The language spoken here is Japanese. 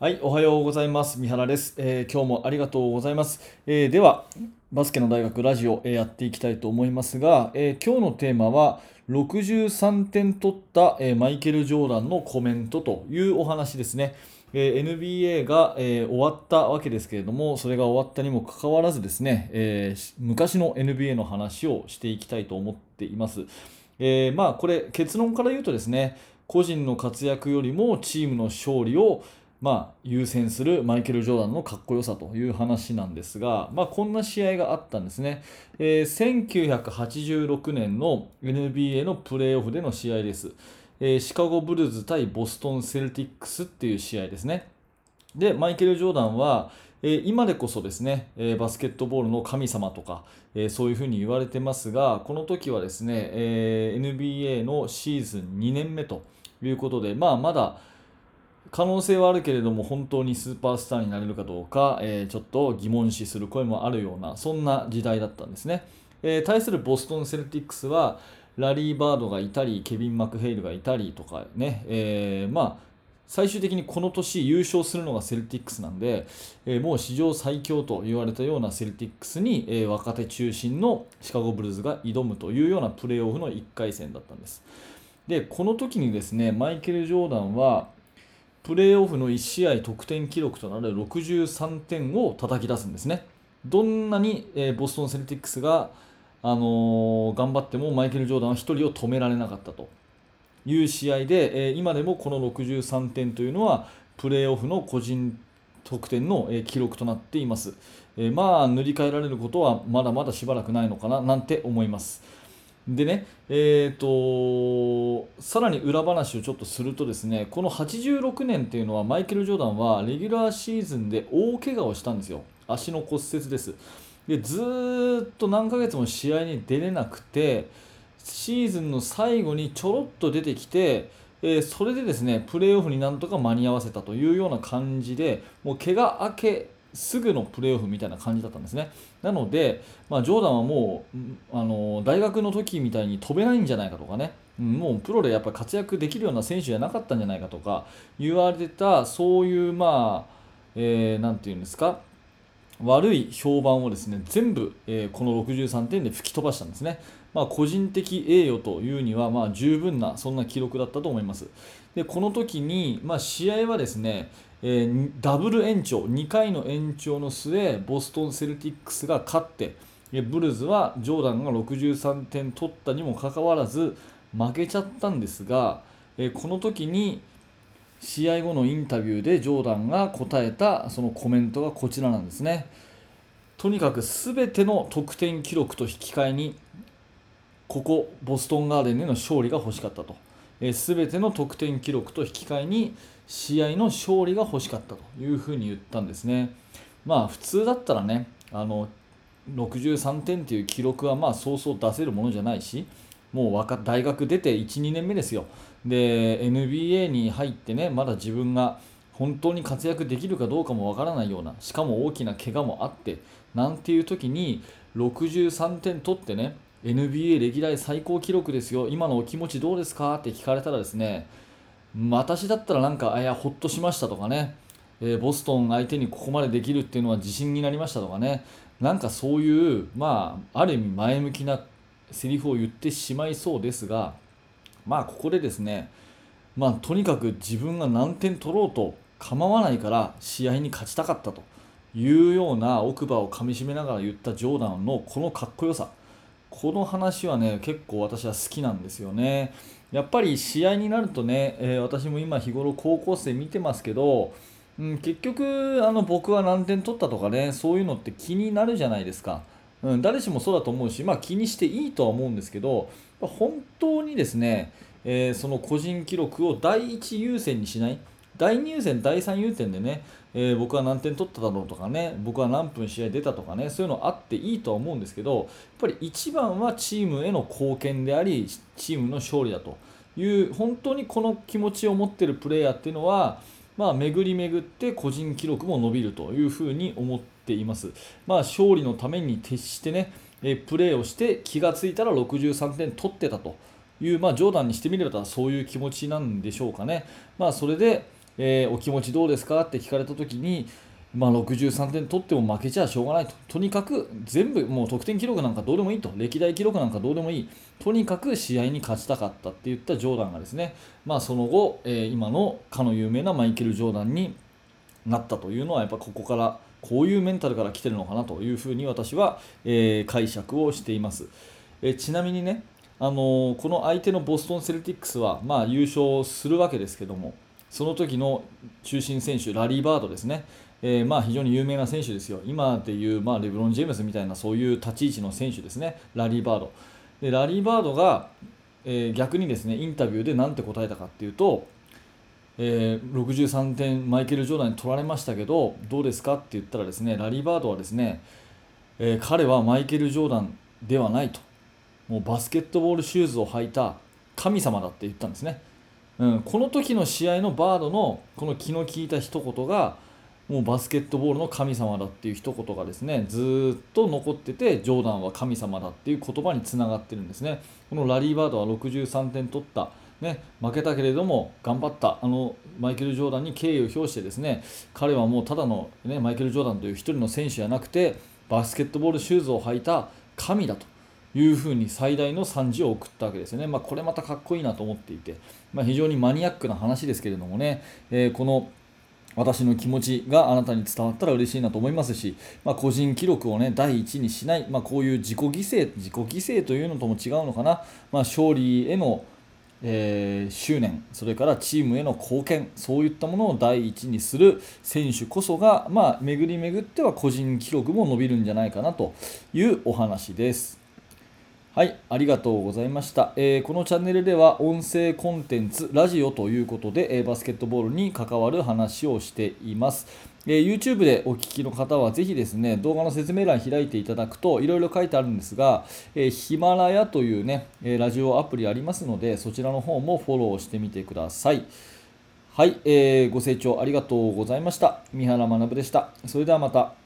はい、おはようございます。三原です、えー今日もありがとうございます。えーでは、バスケの大学ラジオ、えーやっていきたいと思いますが、え今日のテーマは、63点取った、えマイケル・ジョーダンのコメントというお話ですね。え NBA が、え終わったわけですけれども、それが終わったにもかかわらずですね、え昔の NBA の話をしていきたいと思っています。えまあこれ結論から言うとですね個人の活躍よりもチームの勝利をまあ優先するマイケル・ジョーダンのかっこよさという話なんですが、まあ、こんな試合があったんですね、えー1986年の NBA のプレーオフでの試合です、えーシカゴブルーズ対ボストン・セルティックスっていう試合ですね。でマイケル・ジョーダンは、えー今でこそですね、えバスケットボールの神様とか、えそういうふうに言われてますがこの時はですね、え NBA のシーズン2年目ということで、まあ、まだ可能性はあるけれども本当にスーパースターになれるかどうか、えーちょっと疑問視する声もあるようなそんな時代だったんですね、えー対するボストン・セルティックスはラリー・バードがいたりケビン・マクヘイルがいたりとかね、えーまあ最終的にこの年優勝するのがセルティックスなんで、えーもう史上最強と言われたようなセルティックスに、えー若手中心のシカゴブルーズが挑むというようなプレーオフの1回戦だったんです。で、この時にですね、マイケル・ジョーダンは、プレーオフの1試合得点記録となる63点を叩き出すんですね。どんなに、えーボストン・セルティックスが、あのー頑張ってもマイケル・ジョーダンは1人を止められなかったと。いう試合で、えー今でもこの63点というのはプレーオフの個人得点の、え記録となっています、えまあ塗り替えられることはまだまだしばらくないのかななんて思います。でね、えー、とさらに裏話をちょっとするとですねこの86年っていうのはマイケル・ジョーダンはレギュラーシーズンで大怪我をしたんですよ。足の骨折です。でずっと何ヶ月も試合に出れなくてシーズンの最後にちょろっと出てきて、えーそれでですねプレーオフになんとか間に合わせたというような感じでもう怪我明けすぐのプレーオフみたいな感じだったんですねなので、まあ、ジョーダンはもうあの大学の時みたいに飛べないんじゃないかとかねもうプロでやっぱ活躍できるような選手じゃなかったんじゃないかとか言われてたそういうまあ、えーなんていうんですか悪い評判をですね全部、えーこの63点で吹き飛ばしたんですね。まあ、個人的栄誉というには、まあ、十分なそんな記録だったと思います。でこの時に、まあ、試合はですね、えーダブル延長2回の延長の末ボストン・セルティックスが勝ってブルズはジョーダンが63点取ったにもかかわらず負けちゃったんですが、えーこの時に試合後のインタビューでジョーダンが答えたそのコメントがこちらなんですね。とにかく全ての得点記録と引き換えにここボストンガーデンでの勝利が欲しかったと、えー、全ての得点記録と引き換えに試合の勝利が欲しかったというふうに言ったんですね。まあ普通だったらねあの63点という記録はまあそうそう出せるものじゃないしもう大学出て12年目ですよで NBA に入ってねまだ自分が本当に活躍できるかどうかもわからないようなしかも大きな怪我もあってなんていう時に63点取ってね NBA 歴代最高記録ですよ。今のお気持ちどうですか？って聞かれたらですね私だったらなんかあいやほっとしましたとかね、えーボストン相手にここまでできるっていうのは自信になりましたとかね。なんかそういうまあある意味前向きなセリフを言ってしまいそうですがまあここでですねまあとにかく自分が何点取ろうと構わないから試合に勝ちたかったというような奥歯をかみしめながら言ったジョーダンのこのかっこよさ。この話はね結構私は好きなんですよね。やっぱり試合になるとね、えー私も今日頃高校生見てますけど、うん、結局あの僕は何点取ったとかねそういうのって気になるじゃないですか、うん、誰しもそうだと思うし、まあ、気にしていいとは思うんですけど本当にですね、えーその個人記録を第一優先にしない。第2優先、第3優先でね、えー僕は何点取っただろうとかね、僕は何分試合出たとかね、そういうのあっていいとは思うんですけど、やっぱり一番はチームへの貢献であり、チームの勝利だという、本当にこの気持ちを持ってるプレイヤーっていうのは、まあ、巡り巡って個人記録も伸びるというふうに思っています。まあ、勝利のために徹してね、えプレーをして気がついたら63点取ってたという、まあ、ジョーダンにしてみればそういう気持ちなんでしょうかね。まあ、それでえーお気持ちどうですか？って聞かれた時に、まあ、63点取っても負けちゃしょうがないと。とにかく全部もう得点記録なんかどうでもいいと。歴代記録なんかどうでもいい。とにかく試合に勝ちたかったって言ったジョーダンがですね、まあ、その後、えー今のかの有名なマイケル・ジョーダンになったというのはやっぱここからこういうメンタルから来てるのかなというふうに私は、えー解釈をしています、えーちなみにね、あのこの相手のボストン・セルティックスは、まあ、優勝するわけですけどもその時の中心選手ラリー・バードですね、えーまあ、非常に有名な選手ですよ。今でいう、まあ、レブロン・ジェームズみたいなそういう立ち位置の選手ですね。ラリー・バードでラリー・バードが、えー逆にですねインタビューで何て答えたかっていうとえー63点マイケル・ジョーダンに取られましたけどどうですかって言ったらですねラリー・バードはですね、えー彼はマイケル・ジョーダンではないと。もうバスケットボールシューズを履いた神様だって言ったんですね、うん、この時の試合のバードのこの気の利いた一言がもうバスケットボールの神様だっていう一言がですねずっと残っててジョーダンは神様だっていう言葉につながってるんですね。このラリー・バードは63点取ったね、負けたけれども頑張ったあのマイケル・ジョーダンに敬意を表してですね彼はもうただの、ね、マイケル・ジョーダンという一人の選手じゃなくてバスケットボールシューズを履いた神だと。いうふうに最大の賛辞を送ったわけですよね、まあ、これまたかっこいいなと思っていて、まあ、非常にマニアックな話ですけれどもね、えーこの私の気持ちがあなたに伝わったら嬉しいなと思いますし、まあ、個人記録を、ね、第一にしない、まあ、こういう自己犠牲自己犠牲というのとも違うのかな、まあ、勝利へのえー執念、それからチームへの貢献、そういったものを第一にする選手こそが、まあ、巡り巡っては個人記録も伸びるんじゃないかなというお話です。はい、ありがとうございました、えーこのチャンネルでは音声コンテンツ、ラジオということで、えーバスケットボールに関わる話をしています。えー YouTube でお聞きの方はぜひですね、動画の説明欄開いていただくといろいろ書いてあるんですが、えヒマラヤというね、えラジオアプリありますので、そちらの方もフォローしてみてください。はい、えーご清聴ありがとうございました。三原学でした。それではまた。